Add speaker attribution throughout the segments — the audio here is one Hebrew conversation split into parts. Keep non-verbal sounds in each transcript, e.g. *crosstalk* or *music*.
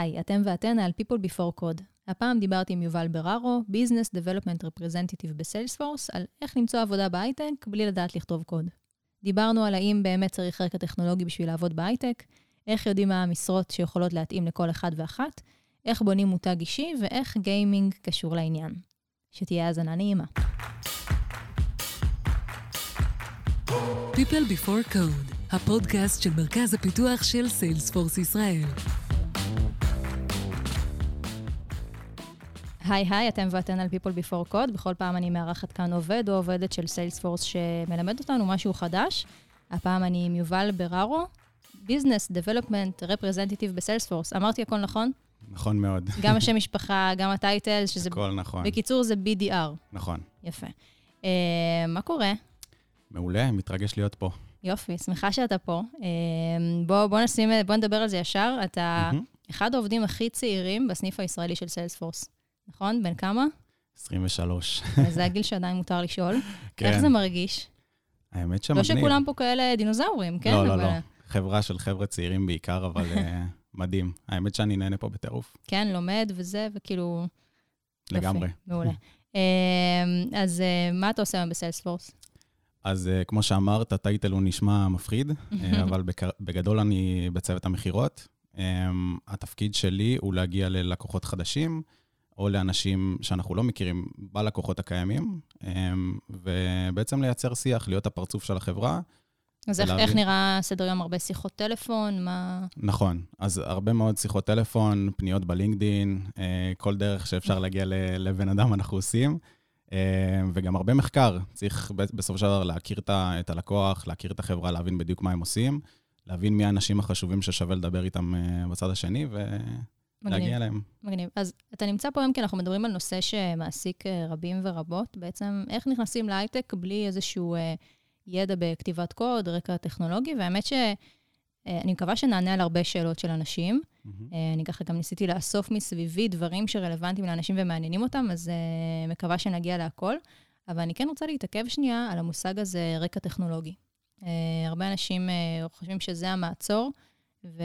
Speaker 1: היי, אתם ואתן על People Before Code. הפעם דיברתי עם יובל בררו, Business Development Representative ב Salesforce, על איך למצוא עבודה בהייטק בלי לדעת לכתוב קוד. דיברנו על האם באמת צריך רקע טכנולוגי בשביל לעבוד בהייטק, איך יודעים מה המשרות שיכולות להתאים לכל אחד ואחת, איך בונים מותג אישי ואיך גיימינג קשור לעניין. שתהיה האזנה נעימה.
Speaker 2: People Before Code, הפודקאסט של מרכז הפיתוח של Salesforce ישראל.
Speaker 1: היי היי, אתם ואתן על People Before Code. בכל פעם אני מארחת כאן עובד או עובדת של סיילספורס שמלמד אותנו משהו חדש. הפעם אני עם יובל בררו, Business Development Representative בסיילספורס. אמרתי הכל נכון?
Speaker 3: נכון מאוד.
Speaker 1: גם השם משפחה, גם הטייטל, שזה...
Speaker 3: הכל נכון.
Speaker 1: בקיצור, זה BDR.
Speaker 3: נכון.
Speaker 1: יפה. Uh, מה קורה?
Speaker 3: מעולה, מתרגש להיות פה.
Speaker 1: יופי, שמחה שאתה פה. Uh, בוא, בוא, נשים, בוא נדבר על זה ישר. אתה
Speaker 3: מהמם.
Speaker 1: אחד העובדים הכי צעירים בסניף הישראלי של סיילספורס. נכון? בן כמה?
Speaker 3: 23.
Speaker 1: זה הגיל שעדיין מותר לשאול.
Speaker 3: כן.
Speaker 1: איך זה מרגיש?
Speaker 3: האמת
Speaker 1: לא
Speaker 3: שמגניב.
Speaker 1: שכולם פה כאלה דינוזאורים, כן?
Speaker 3: לא, לא,
Speaker 1: אבל-
Speaker 3: לא. חברה של חבר'ה צעירים בעיקר, אבל אה, *laughs* מדהים. האמת שאני נהנה פה בטירוף.
Speaker 1: כן, לומד וזה, וכאילו...
Speaker 3: לגמרי.
Speaker 1: מעולה. *laughs* אמ, אז אה, מה אתה עושה היום בסיילספורס?
Speaker 3: אז אה, כמו שאמרת, הטייטל הוא נשמע מפחיד, *laughs* אבל בגדול אני בצוות המכירות. אה, התפקיד שלי הוא להגיע ללקוחות חדשים, או לאנשים שאנחנו לא מכירים בלקוחות הקיימים, אה, ובעצם לייצר שיח, להיות הפרצוף של החברה.
Speaker 1: אז איך. איך נראה סדר יום? הרבה שיחות טלפון? מה...
Speaker 3: נכון, אז הרבה מאוד שיחות טלפון, פניות בלינקדין, אה, כל דרך שאפשר להגיע לבן אדם אנחנו עושים, אה, וגם הרבה מחקר. צריך בסופו של דבר להכיר את הלקוח, להכיר את החברה, להבין בדיוק מה הם עושים, להבין מי האנשים החשובים ששווה לדבר איתם אה, בצד השני,
Speaker 1: מגניב,
Speaker 3: ולהגיע אליהם.
Speaker 1: מגניב. אז אתה נמצא פה היום כי אנחנו מדברים על נושא שמעסיק אה, רבים ורבות. בעצם, איך נכנסים להייטק בלי איזשהו אה, ידע בכתיבת קוד, רקע טכנולוגי, והאמת שאני מקווה שנענה על הרבה שאלות של אנשים. אה, אני ככה גם ניסיתי לאסוף מסביבי דברים שרלוונטיים לאנשים ומעניינים אותם, אז אה, מקווה שנגיע להכל. אבל אני כן רוצה להתעכב שנייה על המושג הזה, רקע טכנולוגי. אה, הרבה אנשים אה, חושבים שזה המעצור, ו...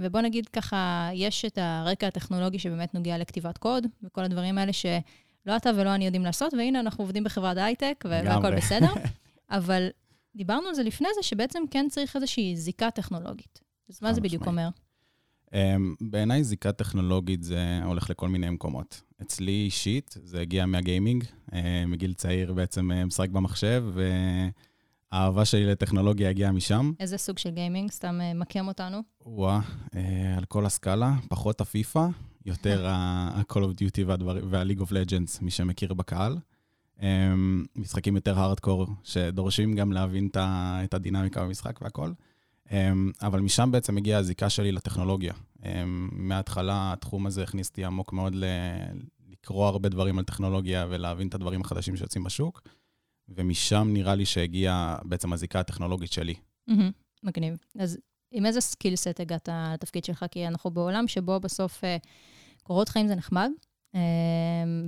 Speaker 1: ובוא נגיד ככה, יש את הרקע הטכנולוגי שבאמת נוגע לכתיבת קוד, וכל הדברים האלה שלא אתה ולא אני יודעים לעשות, והנה אנחנו עובדים בחברת הייטק, ו- והכל
Speaker 3: לגמרי.
Speaker 1: בסדר. *laughs* אבל דיברנו על זה לפני זה, שבעצם כן צריך איזושהי זיקה טכנולוגית. אז מה זה בדיוק. אומר?
Speaker 3: Um, בעיניי זיקה טכנולוגית זה הולך לכל מיני מקומות. אצלי אישית זה הגיע מהגיימינג, uh, מגיל צעיר בעצם uh, משחק במחשב, והאהבה שלי לטכנולוגיה הגיעה משם.
Speaker 1: איזה סוג של גיימינג? סתם אה, מקם אותנו.
Speaker 3: וואה, uh, על כל הסקאלה, פחות הפיפא, יותר *laughs* ה-call of duty וה-League of Legends, מי שמכיר בקהל. Um, משחקים יותר הארדקור, שדורשים גם להבין את הדינמיקה במשחק והכל. Um, אבל משם בעצם הגיעה הזיקה שלי לטכנולוגיה. Um, מההתחלה התחום הזה הכניס אותי עמוק מאוד ל- לקרוא הרבה דברים על טכנולוגיה ולהבין את הדברים החדשים שיוצאים בשוק, ומשם נראה לי שהגיעה בעצם הזיקה הטכנולוגית שלי.
Speaker 1: מגניב. אז עם איזה skill set הגעת לתפקיד שלך? כי אנחנו בעולם שבו בסוף אה, קורות חיים זה נחמד, אה,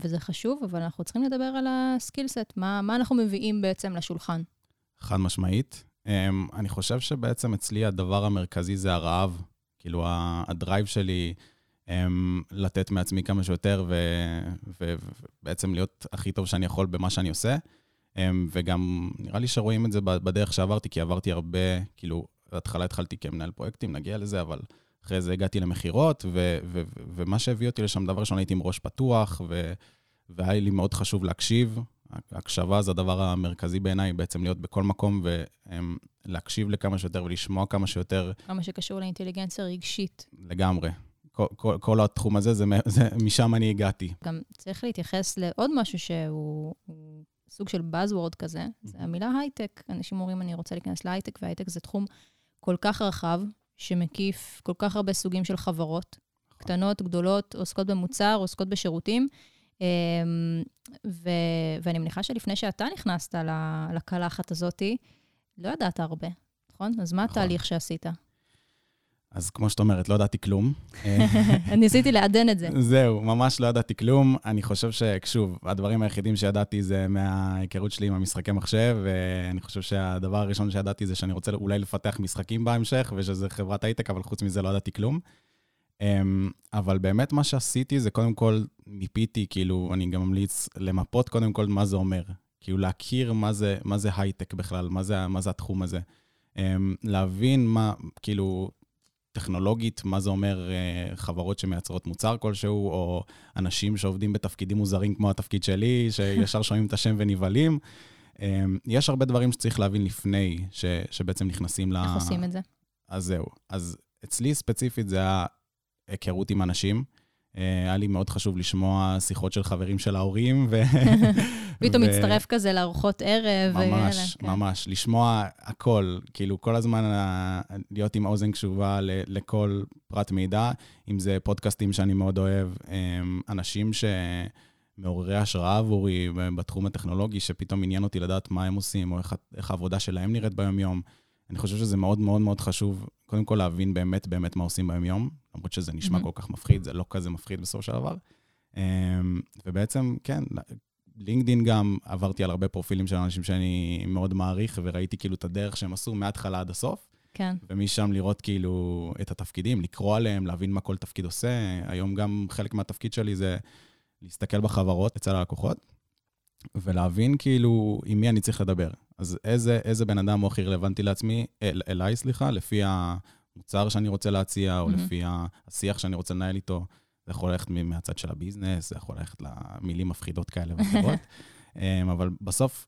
Speaker 1: וזה חשוב, אבל אנחנו צריכים לדבר על ה skill set. מה, מה אנחנו מביאים בעצם לשולחן?
Speaker 3: חד משמעית. Um, אני חושב שבעצם אצלי הדבר המרכזי זה הרעב. כאילו, הדרייב שלי um, לתת מעצמי כמה שיותר, ובעצם להיות הכי טוב שאני יכול במה שאני עושה. Um, וגם נראה לי שרואים את זה בדרך שעברתי, כי עברתי הרבה, כאילו, בהתחלה התחלתי כמנהל פרויקטים, נגיע לזה, אבל אחרי זה הגעתי למכירות, ו- ו- ו- ומה שהביא אותי לשם, דבר ראשון, הייתי עם ראש פתוח, ו- והיה לי מאוד חשוב להקשיב. הקשבה זה הדבר המרכזי בעיניי, בעצם להיות בכל מקום ולהקשיב לכמה שיותר ולשמוע כמה שיותר
Speaker 1: כמה שקשור לאינטליגנציה רגשית.
Speaker 3: לגמרי. כל, כל, כל התחום הזה, זה, זה, משם אני הגעתי.
Speaker 1: גם צריך להתייחס לעוד משהו שהוא הוא סוג של buzzword כזה, זה המילה הייטק. אנשים אומרים, אני רוצה להיכנס להייטק, והייטק זה תחום כל כך רחב, שמקיף כל כך הרבה סוגים של חברות, קטנות, גדולות, עוסקות במוצר, עוסקות בשירותים. אמ, ו, ואני מניחה שלפני שאתה נכנסת לקלחת הזאתי, לא ידעת הרבה, נכון? אז מה
Speaker 3: נכון.
Speaker 1: התהליך שעשית?
Speaker 3: אז כמו שאת אומרת, לא ידעתי כלום. *laughs*
Speaker 1: ניסיתי לעדן את זה.
Speaker 3: זהו, ממש לא ידעתי כלום. אני חושב ששוב, הדברים היחידים שידעתי זה מההיכרות שלי עם המשחקי מחשב, ואני חושב שהדבר הראשון שידעתי זה שאני רוצה אולי לפתח משחקים בהמשך, ושזה חברת הייטק, אבל חוץ מזה לא ידעתי כלום. אמ, אבל באמת מה שעשיתי זה קודם כל, מיפיתי, כאילו, אני גם ממליץ למפות קודם כל מה זה אומר. כאילו, להכיר מה זה, מה זה הייטק בכלל, מה זה, מה זה התחום הזה. אמ, להבין מה, כאילו, טכנולוגית, מה זה אומר אה, חברות שמייצרות מוצר כלשהו, או אנשים שעובדים בתפקידים מוזרים כמו התפקיד שלי, שישר שומעים את השם ונבהלים. אמ, יש הרבה דברים שצריך להבין לפני, ש, שבעצם נכנסים ל...
Speaker 1: איך עושים את זה?
Speaker 3: אז זהו. אז אצלי ספציפית זה היה היכרות עם אנשים. אה, היה לי מאוד חשוב לשמוע שיחות של חברים של ההורים. ו... *laughs*
Speaker 1: פתאום מצטרף כזה לארוחות ערב.
Speaker 3: ממש, כן. ממש. לשמוע הכל, כאילו כל הזמן אה, להיות עם אוזן קשובה לכל פרט מידע, אם זה פודקאסטים שאני מאוד אוהב, אה, אנשים ש... מעוררי השראה עבורי בתחום הטכנולוגי, שפתאום עניין אותי לדעת מה הם עושים, או איך, איך העבודה שלהם נראית ביום-יום. אני חושב שזה מאוד מאוד מאוד חשוב, קודם כל להבין באמת באמת מה עושים ביום-יום, למרות שזה נשמע mm-hmm. כל כך מפחיד, זה לא כזה מפחיד בסופו של דבר. אמ, ובעצם, כן, לינקדין גם, עברתי על הרבה פרופילים של אנשים שאני מאוד מעריך, וראיתי כאילו את הדרך שהם עשו מההתחלה עד הסוף.
Speaker 1: כן.
Speaker 3: ומשם לראות כאילו את התפקידים, לקרוא עליהם, להבין מה כל תפקיד עושה. היום גם חלק מהתפקיד שלי זה להסתכל בחברות אצל הלקוחות, ולהבין כאילו עם מי אני צריך לדבר. אז איזה, איזה בן אדם הוא הכי רלוונטי לעצמי, אל, אליי, סליחה, לפי המוצר שאני רוצה להציע, או mm-hmm. לפי השיח שאני רוצה לנהל איתו. זה יכול ללכת מהצד של ה business, זה יכול ללכת למילים מפחידות כאלה ואחרות. *laughs* אמ, אבל בסוף,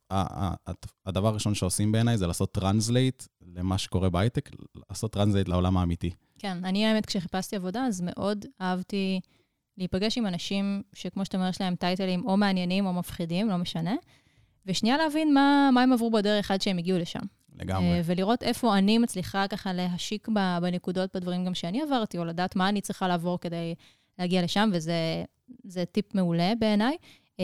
Speaker 3: הדבר הראשון שעושים בעיניי זה לעשות translate למה שקורה בהייטק, לעשות translate לעולם האמיתי.
Speaker 1: כן, אני האמת, כשחיפשתי עבודה, אז מאוד אהבתי להיפגש עם אנשים שכמו שאתה אומר, יש להם טייטלים או מעניינים או מפחידים, לא משנה, ושנייה להבין מה, מה הם עברו בדרך עד שהם הגיעו לשם.
Speaker 3: לגמרי.
Speaker 1: Uh, ולראות איפה אני מצליחה ככה להשיק בנקודות, בדברים גם שאני עברתי, או לדעת מה אני צריכה לעבור כדי להגיע לשם, וזה טיפ מעולה בעיניי. Um,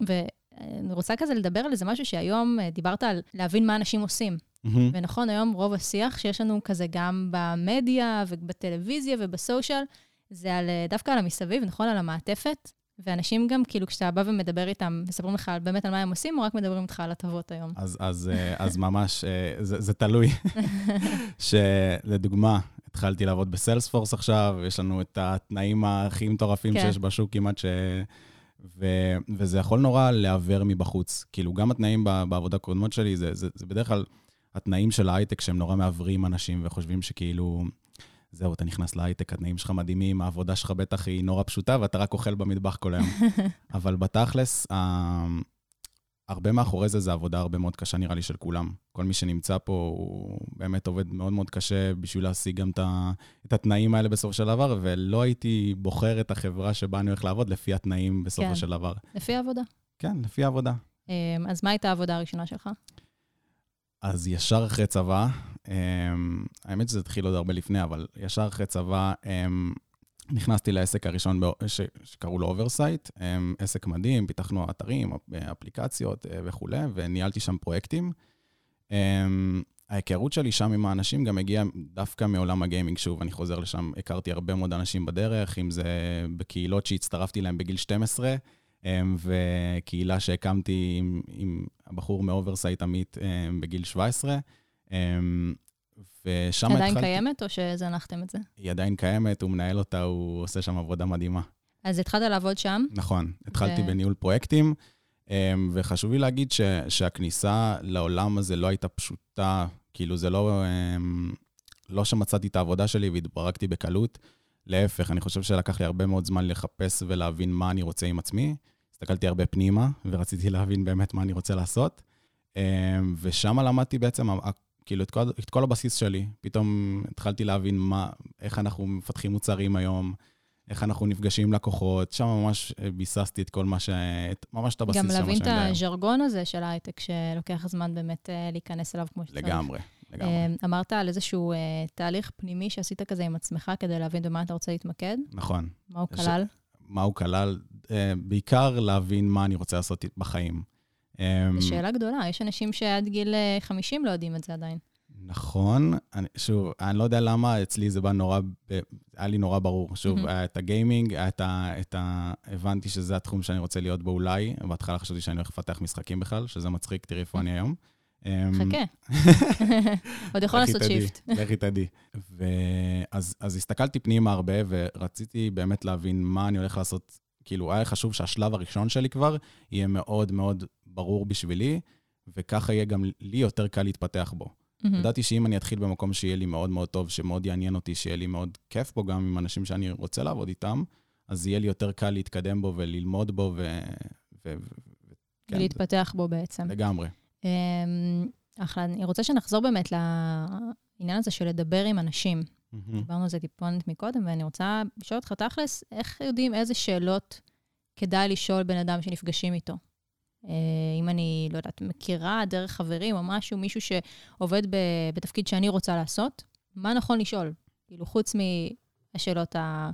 Speaker 1: ואני רוצה כזה לדבר על איזה משהו שהיום uh, דיברת על להבין מה אנשים עושים. Mm-hmm. ונכון, היום רוב השיח שיש לנו כזה גם במדיה ובטלוויזיה ובסושיאל, זה על, אה, דווקא על המסביב, נכון? על המעטפת. ואנשים גם, כאילו, כשאתה בא ומדבר איתם, מספרים לך באמת על מה הם עושים, או רק מדברים איתך על הטבות היום?
Speaker 3: אז, אז, אה, אז ממש, אה, זה, זה תלוי. *laughs* שלדוגמה, התחלתי לעבוד בסיילספורס עכשיו, יש לנו את התנאים הכי מטורפים כן. שיש בשוק כמעט, ש... ו... וזה יכול נורא לעוור מבחוץ. כאילו, גם התנאים בעבודה קודמות שלי, זה, זה, זה בדרך כלל התנאים של ההייטק שהם נורא מעוורים אנשים וחושבים שכאילו... זהו, אתה נכנס להייטק, התנאים שלך מדהימים, העבודה שלך בטח היא נורא פשוטה, ואתה רק אוכל במטבח כל היום. *laughs* אבל בתכלס, הרבה מאחורי זה זה עבודה הרבה מאוד קשה, נראה לי, של כולם. כל מי שנמצא פה, הוא באמת עובד מאוד מאוד קשה בשביל להשיג גם את התנאים האלה בסופו של דבר, ולא הייתי בוחר את החברה שבה אני הולך לעבוד לפי התנאים בסופו כן. של דבר.
Speaker 1: לפי העבודה.
Speaker 3: כן, לפי העבודה.
Speaker 1: אמ, אז מה הייתה העבודה הראשונה שלך?
Speaker 3: אז ישר אחרי צבא, האמת שזה התחיל עוד הרבה לפני, אבל ישר אחרי צבא um, נכנסתי לעסק הראשון שקראו לו Oversight, um, עסק מדהים, פיתחנו אתרים, אפליקציות uh, וכולי, וניהלתי שם פרויקטים. Um, ההיכרות שלי שם עם האנשים גם הגיעה דווקא מעולם הגיימינג. שוב, אני חוזר לשם, הכרתי הרבה מאוד אנשים בדרך, אם זה בקהילות שהצטרפתי להם בגיל 12, um, וקהילה שהקמתי עם, עם הבחור מ Oversight עמית um, בגיל 17. אמ, ושם התחלתי...
Speaker 1: עדיין קיימת או שזנחתם את זה?
Speaker 3: היא עדיין קיימת, הוא מנהל אותה, הוא עושה שם עבודה מדהימה.
Speaker 1: אז התחלת לעבוד שם?
Speaker 3: נכון, התחלתי ו... בניהול פרויקטים, אמ, וחשוב לי להגיד ש, שהכניסה לעולם הזה לא הייתה פשוטה, כאילו זה לא, אמ, לא שמצאתי את העבודה שלי והתברקתי בקלות, להפך, אני חושב שלקח לי הרבה מאוד זמן לחפש ולהבין מה אני רוצה עם עצמי. הסתכלתי הרבה פנימה, ורציתי להבין באמת מה אני רוצה לעשות. ושם למדתי בעצם כאילו, את כל, את כל הבסיס שלי. פתאום התחלתי להבין מה, איך אנחנו מפתחים מוצרים היום, איך אנחנו נפגשים עם לקוחות, שם ממש ביססתי את כל מה ש... ממש את הבסיס
Speaker 1: של מה שאני יודע גם להבין את הז'רגון הזה של ההייטק, שלוקח זמן באמת אה, להיכנס אליו כמו שצריך.
Speaker 3: לגמרי, לגמרי. אה,
Speaker 1: אמרת על איזשהו אה, תהליך פנימי שעשית כזה עם עצמך כדי להבין במה אתה רוצה להתמקד.
Speaker 3: נכון.
Speaker 1: מה הוא כלל?
Speaker 3: מה הוא כלל? בעיקר להבין מה אני רוצה לעשות בחיים.
Speaker 1: אמ, שאלה גדולה, יש אנשים שעד גיל 50 אה, לא יודעים את זה עדיין.
Speaker 3: נכון, אני, שוב, אני לא יודע למה, אצלי זה בא נורא, היה לי נורא ברור. שוב, mm-hmm. היה את הגיימינג, היה את ה, את ה... הבנתי שזה התחום שאני רוצה להיות בו אולי. בהתחלה חשבתי שאני הולך לפתח משחקים בכלל, שזה מצחיק, תראי איפה אני היום. אמ,
Speaker 1: חכה. *laughs* עוד יכול לעשות שיפט.
Speaker 3: לכי תדעי. אז הסתכלתי פנימה הרבה, ורציתי באמת להבין מה אני הולך לעשות. כאילו, היה חשוב שהשלב הראשון שלי כבר יהיה מאוד מאוד ברור בשבילי, וככה יהיה גם לי יותר קל להתפתח בו.
Speaker 1: מהמם.
Speaker 3: ידעתי שאם אני אתחיל במקום שיהיה לי מאוד מאוד טוב, שמאוד יעניין אותי, שיהיה לי מאוד כיף בו, גם עם אנשים שאני רוצה לעבוד איתם, אז יהיה לי יותר קל להתקדם בו וללמוד בו, ו... ו... ו... כן,
Speaker 1: ולהתפתח בו בעצם.
Speaker 3: לגמרי.
Speaker 1: אמ, אחלה. אני רוצה שנחזור באמת לעניין הזה של לדבר עם אנשים. דיברנו על זה טיפונת מקודם, ואני רוצה לשאול אותך תכלס, איך יודעים איזה שאלות כדאי לשאול בן אדם שנפגשים איתו? אה, אם אני, לא יודעת, מכירה דרך חברים או משהו, מישהו שעובד ב- בתפקיד שאני רוצה לעשות, מה נכון לשאול? כאילו, חוץ מהשאלות ה...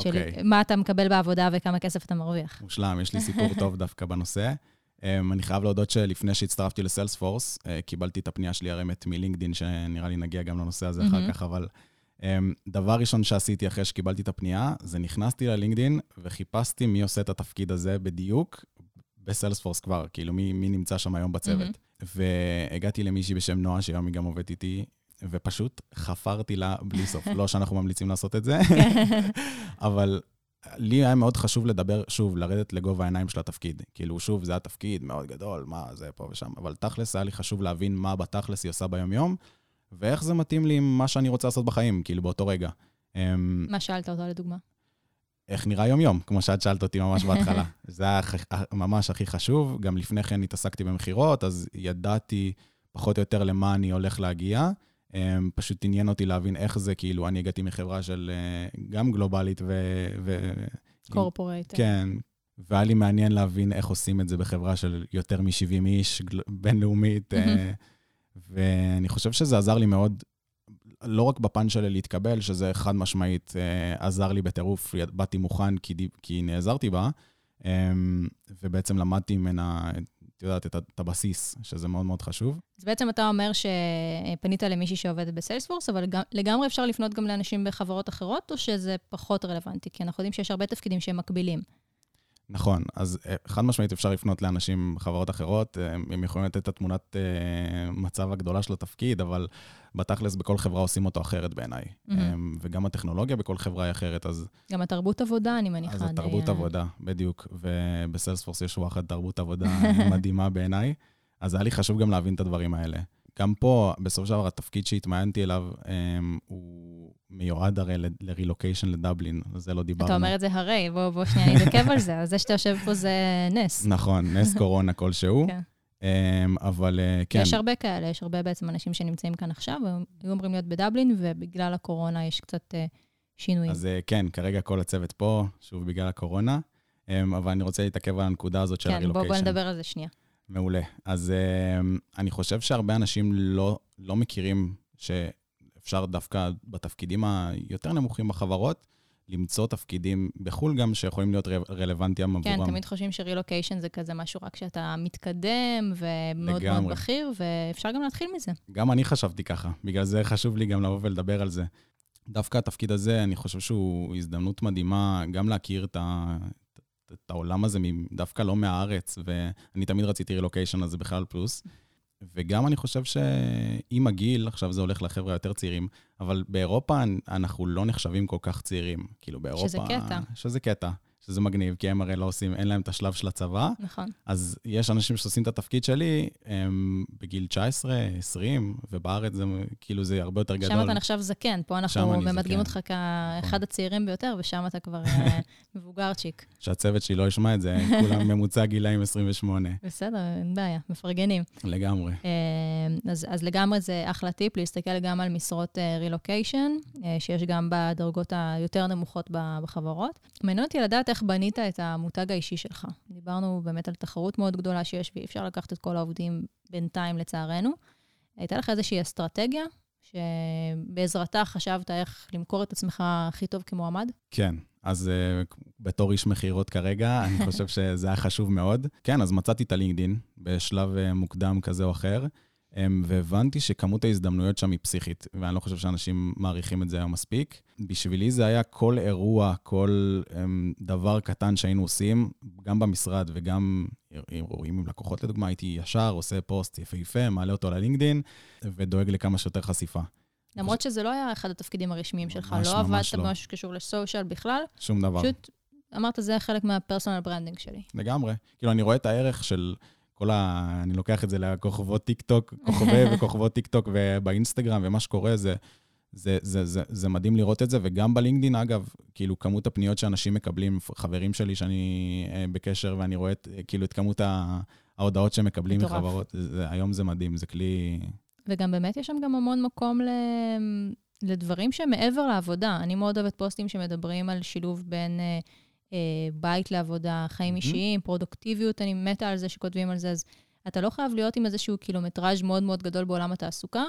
Speaker 1: של
Speaker 3: אוקיי.
Speaker 1: מה אתה מקבל בעבודה וכמה כסף אתה מרוויח.
Speaker 3: מושלם, יש לי סיפור טוב *laughs* דווקא בנושא. Um, אני חייב להודות שלפני שהצטרפתי לסיילספורס, uh, קיבלתי את הפנייה שלי הרמת מלינקדין, שנראה לי נגיע גם לנושא הזה אחר
Speaker 1: מהמם.
Speaker 3: כך, אבל um, דבר ראשון שעשיתי אחרי שקיבלתי את הפנייה, זה נכנסתי ללינקדין וחיפשתי מי עושה את התפקיד הזה בדיוק בסיילספורס כבר, כאילו מי, מי נמצא שם היום בצוות. והגעתי למישהי בשם נועה, שהיום היא גם עובדת איתי, ופשוט חפרתי לה בלי סוף. לא שאנחנו ממליצים לעשות את זה, *laughs* אבל לי היה מאוד חשוב לדבר, שוב, לרדת לגובה העיניים של התפקיד. כאילו, שוב, זה היה תפקיד מאוד גדול, מה זה פה ושם, אבל תכלס היה לי חשוב להבין מה בתכלס היא עושה ביום-יום, ואיך זה מתאים לי עם מה שאני רוצה לעשות בחיים, כאילו, באותו רגע. אמ,
Speaker 1: מה שאלת אותו לדוגמה?
Speaker 3: איך נראה יום-יום, כמו שאת שאלת אותי ממש בהתחלה. *laughs* זה היה ממש הכי חשוב. גם לפני כן התעסקתי במכירות, אז ידעתי פחות או יותר למה אני הולך להגיע. אמ, פשוט עניין אותי להבין איך זה, כאילו, אני הגעתי מחברה של אה, גם גלובלית ו... ו...
Speaker 1: קורפורייט.
Speaker 3: כן, והיה לי מעניין להבין איך עושים את זה בחברה של יותר מ-70 איש, בינלאומית, אה, ואני חושב שזה עזר לי מאוד, לא רק בפן של להתקבל, שזה חד משמעית אה, עזר לי בטירוף, באתי מוכן כי, כי נעזרתי בה, אה, ובעצם למדתי ממנה, את יודעת, את, הבסיס, שזה מאוד מאוד חשוב.
Speaker 1: אז בעצם אתה אומר שפנית למישהי שעובדת בסיילספורס, אבל לגמרי אפשר לפנות גם לאנשים בחברות אחרות, או שזה פחות רלוונטי? כי אנחנו יודעים שיש הרבה תפקידים שהם מקבילים.
Speaker 3: נכון, אז אה, חד משמעית אפשר לפנות לאנשים בחברות אחרות, אה, הם יכולים לתת את התמונת אה, מצב הגדולה של התפקיד, אבל בתכלס בכל חברה עושים אותו אחרת בעיניי. אה, וגם הטכנולוגיה בכל חברה היא אחרת, אז,
Speaker 1: גם התרבות עבודה, אני מניחה.
Speaker 3: אז
Speaker 1: די,
Speaker 3: התרבות
Speaker 1: אה,
Speaker 3: עבודה, בדיוק. ובסיילספורס יש וואחד תרבות עבודה מדהימה בעיניי, אז היה לי חשוב גם להבין את הדברים האלה. גם פה, בסופו של דבר, התפקיד שהתמיינתי אליו, אה, הוא מיועד הרי ל-relocation לדבלין, על זה לא דיברנו.
Speaker 1: אתה אומר את זה הרי, בוא בוא שנייה נתעכב על זה. זה שאתה יושב פה זה נס.
Speaker 3: נכון, נס קורונה כלשהו.
Speaker 1: כן.
Speaker 3: אמ, אבל אה, כן,
Speaker 1: יש הרבה כאלה, יש הרבה בעצם אנשים שנמצאים כאן עכשיו, היו אמורים להיות בדבלין, ובגלל הקורונה יש קצת אה, שינויים.
Speaker 3: אז אה, כן, כרגע כל הצוות פה, שוב בגלל הקורונה, אמ, אבל אני רוצה להתעכב על הנקודה הזאת של
Speaker 1: כן, בוא בוא
Speaker 3: הרילוקיישן.
Speaker 1: נדבר על זה שנייה.
Speaker 3: מעולה. אז אמ, אני חושב שהרבה אנשים לא, לא מכירים שאפשר דווקא בתפקידים היותר נמוכים בחברות, למצוא תפקידים בחו"ל גם שיכולים להיות רלוונטיים
Speaker 1: כן,
Speaker 3: עבורם.
Speaker 1: תמיד חושבים שרילוקיישן זה כזה משהו רק שאתה מתקדם ומאוד מאוד
Speaker 3: לגמרי.
Speaker 1: בכיר, ואפשר גם להתחיל מזה.
Speaker 3: גם אני חשבתי ככה, בגלל זה חשוב לי גם לבוא ולדבר על זה. דווקא התפקיד הזה, אני חושב שהוא הזדמנות מדהימה גם להכיר את, ה, את העולם הזה דווקא לא מהארץ, ואני תמיד רציתי רילוקיישן, אז זה בכלל פלוס. וגם אני חושב שעם הגיל, עכשיו זה הולך לחבר'ה היותר צעירים, אבל באירופה אנחנו לא נחשבים כל כך צעירים. כאילו באירופה...
Speaker 1: שזה קטע.
Speaker 3: שזה קטע, שזה מגניב, כי הם הרי לא עושים, אין להם את השלב של הצבא.
Speaker 1: נכון.
Speaker 3: אז יש אנשים שעושים את התפקיד שלי הם בגיל 19, 20, ובארץ זה כאילו זה הרבה יותר גדול.
Speaker 1: שם אתה נחשב זקן, פה אנחנו ממדגים. אותך כאחד הצעירים ביותר, ושם אתה כבר אה, *laughs* מבוגרצ'יק.
Speaker 3: שהצוות שלי לא ישמע את זה, כולם *laughs* ממוצע גילאים 28,
Speaker 1: בסדר, אין בעיה, מפרגנים.
Speaker 3: לגמרי.
Speaker 1: אה, אז, אז לגמרי זה אחלה טיפ, להסתכל גם על משרות רילוקיישן, שיש גם בדרגות היותר נמוכות בחברות. מעניין אותי לדעת איך בנית את המותג האישי שלך. דיברנו באמת על תחרות מאוד גדולה שיש, ואי אפשר לקחת את כל העובדים בינתיים, לצערנו. הייתה לך איזושהי אסטרטגיה, שבעזרתה חשבת איך למכור את עצמך הכי טוב כמועמד?
Speaker 3: כן, אז uh, בתור איש מכירות כרגע, אני *laughs* חושב שזה היה חשוב מאוד. כן, אז מצאתי את הלינקדין בשלב uh, מוקדם כזה או אחר, והבנתי שכמות ההזדמנויות שם היא פסיכית, ואני לא חושב שאנשים מעריכים את זה היום מספיק. בשבילי זה היה כל אירוע, כל אמ, דבר קטן שהיינו עושים, גם במשרד וגם אירועים עם לקוחות לדוגמה, הייתי ישר עושה פוסט יפהפה, מעלה אותו ל LinkedIn, ודואג לכמה שיותר חשיפה.
Speaker 1: למרות שזה לא היה אחד התפקידים הרשמיים שלך, לא
Speaker 3: ממש
Speaker 1: עבדת
Speaker 3: לא.
Speaker 1: במשהו שקשור ל social בכלל,
Speaker 3: שום דבר.
Speaker 1: פשוט אמרת, זה חלק מה personal branding שלי.
Speaker 3: לגמרי. כאילו, אני רואה את הערך של כל ה... אני לוקח את זה לכוכבות טיק טוק, כוכבי *laughs* וכוכבות טיק טוק ובאינסטגרם, ומה שקורה זה, זה, זה, זה, זה מדהים לראות את זה, וגם ב LinkedIn, אגב, כאילו, כמות הפניות שאנשים מקבלים, חברים שלי שאני אה, בקשר, ואני רואה את, אה, כאילו, את כמות ה- ההודעות שהם מקבלים
Speaker 1: מטורף.
Speaker 3: מחברות, זה, היום זה מדהים, זה כלי...
Speaker 1: וגם באמת יש שם גם המון מקום ל... לדברים שהם מעבר לעבודה. אני מאוד אוהבת פוסטים שמדברים על שילוב בין אה, בית לעבודה, חיים
Speaker 3: מהמם.
Speaker 1: אישיים, פרודוקטיביות, אני מתה על זה שכותבים על זה, אז אתה לא חייב להיות עם איזשהו קילומטראז' מאוד מאוד גדול בעולם התעסוקה,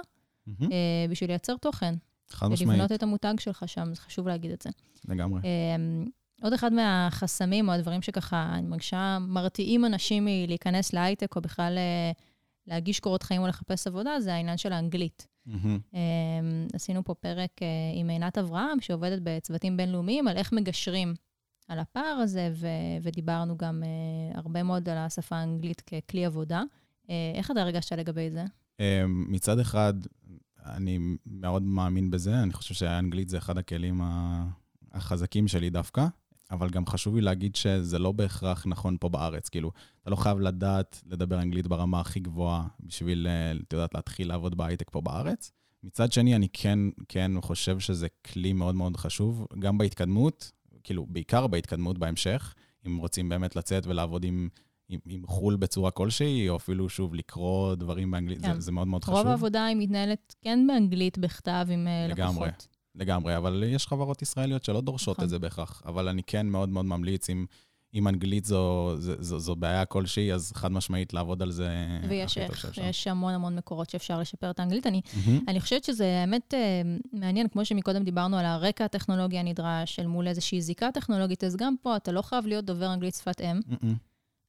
Speaker 1: אה, בשביל לייצר תוכן.
Speaker 3: חד משמעית,
Speaker 1: ולבנות את המותג שלך שם, זה חשוב להגיד את זה.
Speaker 3: לגמרי.
Speaker 1: אמ, עוד אחד מהחסמים, או הדברים שככה, אני מרגישה, מרתיעים אנשים מלהיכנס להייטק, או בכלל אה, להגיש קורות חיים או לחפש עבודה, זה העניין של האנגלית. אמ, עשינו פה פרק אה, עם עינת אברהם, שעובדת בצוותים בינלאומיים, על איך מגשרים על הפער הזה, ו- ודיברנו גם אה, הרבה מאוד על השפה האנגלית ככלי עבודה. אה, איך אתה הרגשת לגבי זה?
Speaker 3: אמ, מצד אחד, אני מאוד מאמין בזה, אני חושב שהאנגלית זה אחד הכלים החזקים שלי דווקא, אבל גם חשוב לי להגיד שזה לא בהכרח נכון פה בארץ. כאילו, אתה לא חייב לדעת לדבר אנגלית ברמה הכי גבוהה בשביל, את יודעת, להתחיל לעבוד בהייטק פה בארץ. מצד שני, אני כן, כן חושב שזה כלי מאוד מאוד חשוב, גם בהתקדמות, כאילו, בעיקר בהתקדמות בהמשך, אם רוצים באמת לצאת ולעבוד עם... עם, עם חו"ל בצורה כלשהי, או אפילו, שוב, לקרוא דברים באנגלית,
Speaker 1: כן.
Speaker 3: זה, זה מאוד מאוד חשוב.
Speaker 1: רוב העבודה היא מתנהלת כן באנגלית בכתב עם אה,
Speaker 3: לגמרי.
Speaker 1: לקוחות.
Speaker 3: לגמרי, אבל יש חברות ישראליות שלא דורשות
Speaker 1: נכון.
Speaker 3: את זה בהכרח. אבל אני כן מאוד מאוד ממליץ, אם, אם אנגלית זו, זו, זו, זו בעיה כלשהי, אז חד משמעית לעבוד על זה
Speaker 1: ויש איך. יש המון המון מקורות שאפשר לשפר את האנגלית. אני,
Speaker 3: מהמם.
Speaker 1: אני חושבת שזה האמת אה, מעניין, כמו שמקודם דיברנו על הרקע הטכנולוגי הנדרש, אל מול איזושהי זיקה טכנולוגית, אז גם פה אתה לא חייב להיות דובר אנגלית שפת אם,
Speaker 3: מהמם.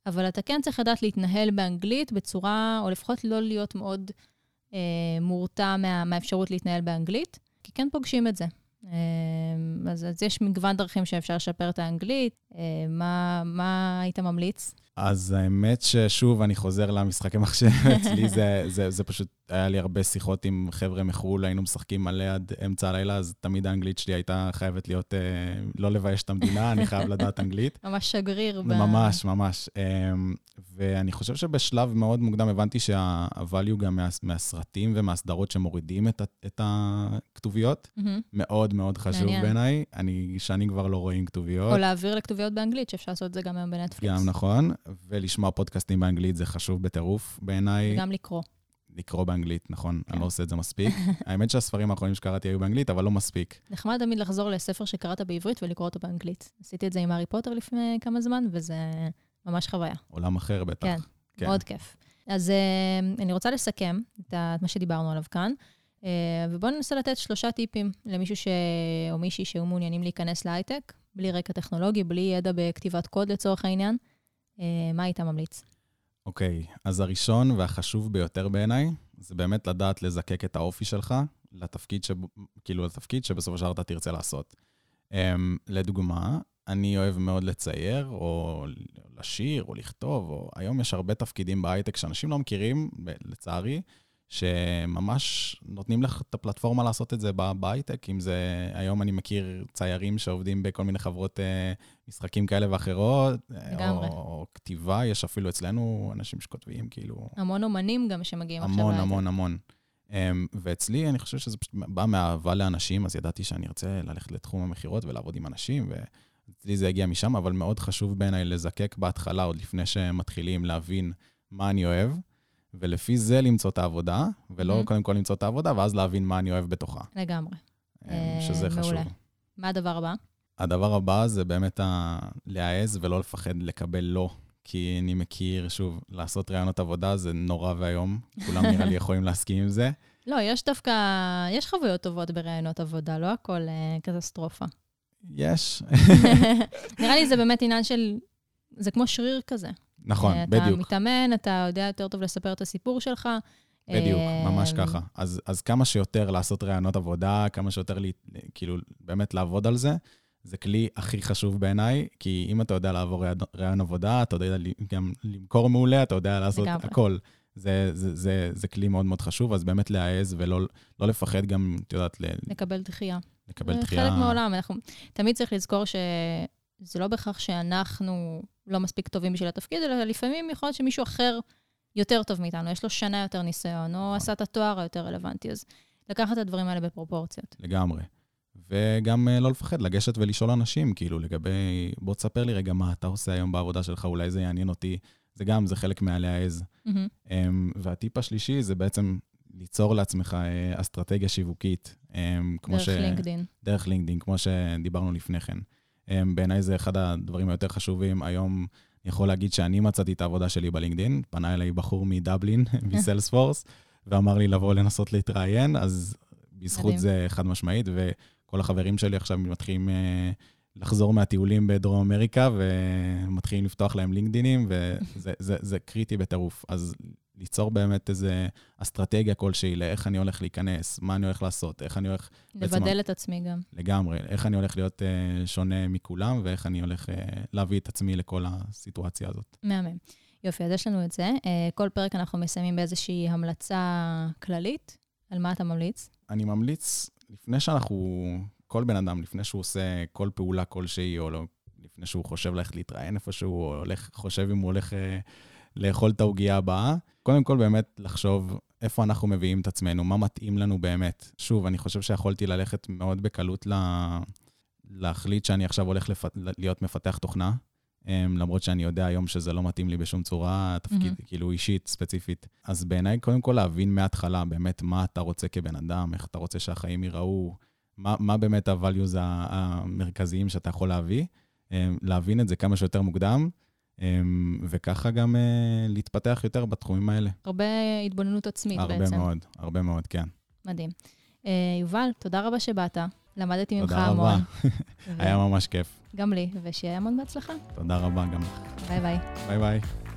Speaker 1: אבל אתה כן צריך לדעת להתנהל באנגלית בצורה, או לפחות לא להיות מאוד אה, מורתע מה, מהאפשרות להתנהל באנגלית, כי כן פוגשים את זה. אה, אז, אז יש מגוון דרכים שאפשר לשפר את האנגלית. אה, מה, מה היית ממליץ?
Speaker 3: אז האמת ששוב, אני חוזר למשחקי מחשב, *laughs* אצלי זה, זה, זה פשוט, היה לי הרבה שיחות עם חבר'ה מחו"ל, היינו משחקים מלא עד אמצע הלילה, אז תמיד האנגלית שלי הייתה חייבת להיות, אה, לא לבייש את המדינה, אני חייב לדעת אנגלית. *laughs*
Speaker 1: ממש שגריר. ב-
Speaker 3: ממש, ממש. אמ, ואני חושב שבשלב מאוד מוקדם הבנתי שה-value גם מה, מהסרטים ומהסדרות שמורידים את, את הכתוביות,
Speaker 1: מהמם.
Speaker 3: מאוד מאוד חשוב. בעיניי. אני, שנים כבר לא רואים כתוביות.
Speaker 1: או להעביר לכתוביות באנגלית, שאפשר לעשות את זה גם היום בנטפליקס.
Speaker 3: גם נכון, ולשמוע פודקאסטים באנגלית זה חשוב בטירוף בעיניי.
Speaker 1: וגם לקרוא.
Speaker 3: לקרוא באנגלית, נכון,
Speaker 1: כן.
Speaker 3: אני לא עושה את זה מספיק. *laughs* האמת שהספרים האחרונים שקראתי היו באנגלית, אבל לא מספיק.
Speaker 1: נחמד תמיד לחזור לספר שקראת בעברית ולקרוא אותו באנגלית. עשיתי את זה עם הארי פוטר לפני כמה זמן, וזה ממש חוויה.
Speaker 3: עולם אחר בטח.
Speaker 1: כן,
Speaker 3: כן.
Speaker 1: מאוד כיף. אז אה, אני רוצה לסכם את מה שדיברנו עליו כאן, אה, ובואו ננסה לתת שלושה טיפים למישהו ש... או מישהי שהיו מעוניינים להיכנס להייטק, בלי רקע טכנולוגי, בלי ידע בכתיבת קוד לצורך העניין. אה, מה היית ממליץ?
Speaker 3: אוקיי, אז הראשון והחשוב ביותר בעיניי, זה באמת לדעת לזקק את האופי שלך לתפקיד, שב, כאילו לתפקיד שבסופו של דבר אתה תרצה לעשות. Um, לדוגמה, אני אוהב מאוד לצייר, או לשיר, או לכתוב, או היום יש הרבה תפקידים בהייטק שאנשים לא מכירים, לצערי, שממש נותנים לך את הפלטפורמה לעשות את זה בהייטק. אם זה, היום אני מכיר ציירים שעובדים בכל מיני חברות אה, משחקים כאלה ואחרות, אה,
Speaker 1: לגמרי.
Speaker 3: או, או כתיבה, יש אפילו אצלנו אנשים שכותבים, כאילו,
Speaker 1: המון אומנים גם שמגיעים עכשיו
Speaker 3: המון,
Speaker 1: להייטק.
Speaker 3: המון, המון. Um, ואצלי, אני חושב שזה פשוט בא מאהבה לאנשים, אז ידעתי שאני ארצה ללכת לתחום המכירות ולעבוד עם אנשים, ואצלי זה הגיע משם, אבל מאוד חשוב בעיניי לזקק בהתחלה, עוד לפני שמתחילים להבין מה אני אוהב, ולפי זה למצוא את העבודה, ולא
Speaker 1: Mhm.
Speaker 3: קודם כל למצוא את העבודה, ואז להבין מה אני אוהב בתוכה.
Speaker 1: לגמרי.
Speaker 3: um,
Speaker 1: אה,
Speaker 3: שזה חשוב.
Speaker 1: מעולה. מה הדבר הבא?
Speaker 3: הדבר הבא זה באמת ה... להעז ולא לפחד לקבל לא. כי אני מכיר, שוב, לעשות ראיונות עבודה זה נורא ואיום. כולם נראה לי *laughs* יכולים להסכים עם זה.
Speaker 1: לא, יש דווקא, יש חוויות טובות בראיונות עבודה, לא הכל אה, קטסטרופה.
Speaker 3: יש. *laughs*
Speaker 1: נראה לי זה באמת עניין של, זה כמו שריר כזה.
Speaker 3: נכון,
Speaker 1: אה,
Speaker 3: בדיוק.
Speaker 1: אתה מתאמן, אתה יודע יותר טוב לספר את הסיפור שלך,
Speaker 3: בדיוק,
Speaker 1: אה,
Speaker 3: ממש ככה. אז, אז כמה שיותר לעשות ראיונות עבודה, כמה שיותר, לי, כאילו, באמת לעבוד על זה, זה כלי הכי חשוב בעיניי, כי אם אתה יודע לעבור ראיון עבודה, אתה יודע גם למכור מעולה, אתה יודע לעשות
Speaker 1: לגמרי.
Speaker 3: הכל. זה, זה, זה, זה כלי מאוד מאוד חשוב, אז באמת להעז ולא לא לפחד גם, את יודעת, ל-
Speaker 1: לקבל דחייה.
Speaker 3: לקבל
Speaker 1: זה
Speaker 3: דחייה.
Speaker 1: חלק מהעולם, אנחנו... תמיד צריך לזכור שזה לא בהכרח שאנחנו לא מספיק טובים בשביל התפקיד, אלא לפעמים יכול להיות שמישהו אחר יותר טוב מאיתנו, יש לו שנה יותר ניסיון, או עשה את התואר היותר רלוונטי, אז לקחת את הדברים האלה בפרופורציות.
Speaker 3: לגמרי. וגם אה, לא לפחד, לגשת ולשאול אנשים, כאילו, לגבי, בוא תספר לי רגע מה אתה עושה היום בעבודה שלך, אולי זה יעניין אותי. זה גם, זה חלק מהלהעז.
Speaker 1: מהמם.
Speaker 3: אמ, והטיפ השלישי זה בעצם ליצור לעצמך אה, אסטרטגיה שיווקית. אמ, כמו
Speaker 1: דרך לינקדין.
Speaker 3: דרך לינקדאין, כמו שדיברנו לפני כן. אמ, בעיניי זה אחד הדברים היותר חשובים. היום אני יכול להגיד שאני מצאתי את העבודה שלי בלינקדאין. פנה אליי בחור מדבלין, *laughs* מסיילספורס, ואמר לי לבוא לנסות להתראיין, אז בזכות
Speaker 1: מדהים.
Speaker 3: זה חד משמעית, וכל החברים שלי עכשיו מתחילים אה, לחזור מהטיולים בדרום אמריקה, ומתחילים לפתוח להם לינקדינים, וזה זה, זה קריטי בטירוף. אז ליצור באמת איזה אסטרטגיה כלשהי לאיך אני הולך להיכנס, מה אני הולך לעשות, איך אני הולך בעצם-
Speaker 1: לבדל את עצמי גם.
Speaker 3: לגמרי, איך אני הולך להיות אה, שונה מכולם, ואיך אני הולך אה, להביא את עצמי לכל הסיטואציה הזאת.
Speaker 1: מהמם. יופי, אז יש לנו את זה. אה, כל פרק אנחנו מסיימים באיזושהי המלצה כללית. על מה אתה ממליץ?
Speaker 3: אני ממליץ, לפני שאנחנו, כל בן אדם, לפני שהוא עושה כל פעולה כלשהי, או לא, לפני שהוא חושב ללכת להתראיין איפשהו, או הולך, חושב אם הוא הולך אה, לאכול את העוגייה הבאה, קודם כל באמת לחשוב איפה אנחנו מביאים את עצמנו, מה מתאים לנו באמת. שוב, אני חושב שיכולתי ללכת מאוד בקלות ל... להחליט שאני עכשיו הולך לפ... להיות מפתח תוכנה, אמ, למרות שאני יודע היום שזה לא מתאים לי בשום צורה, תפקיד,
Speaker 1: מהמם.
Speaker 3: כאילו אישית, ספציפית. אז בעיניי, קודם כל להבין מההתחלה באמת מה אתה רוצה כבן אדם, איך אתה רוצה שהחיים ייראו, מה, מה באמת ה-values המרכזיים שאתה יכול להביא, אמ, להבין את זה כמה שיותר מוקדם, וככה גם אה, להתפתח יותר בתחומים האלה.
Speaker 1: הרבה התבוננות עצמית
Speaker 3: הרבה
Speaker 1: בעצם.
Speaker 3: מאוד, הרבה מאוד, כן.
Speaker 1: מדהים. אה, יובל, תודה רבה שבאת. למדתי ממך
Speaker 3: תודה רבה.
Speaker 1: המון. *laughs*
Speaker 3: היה ממש כיף.
Speaker 1: גם לי, ושיהיה המון בהצלחה.
Speaker 3: תודה רבה גם לך.
Speaker 1: ביי ביי.
Speaker 3: ביי ביי.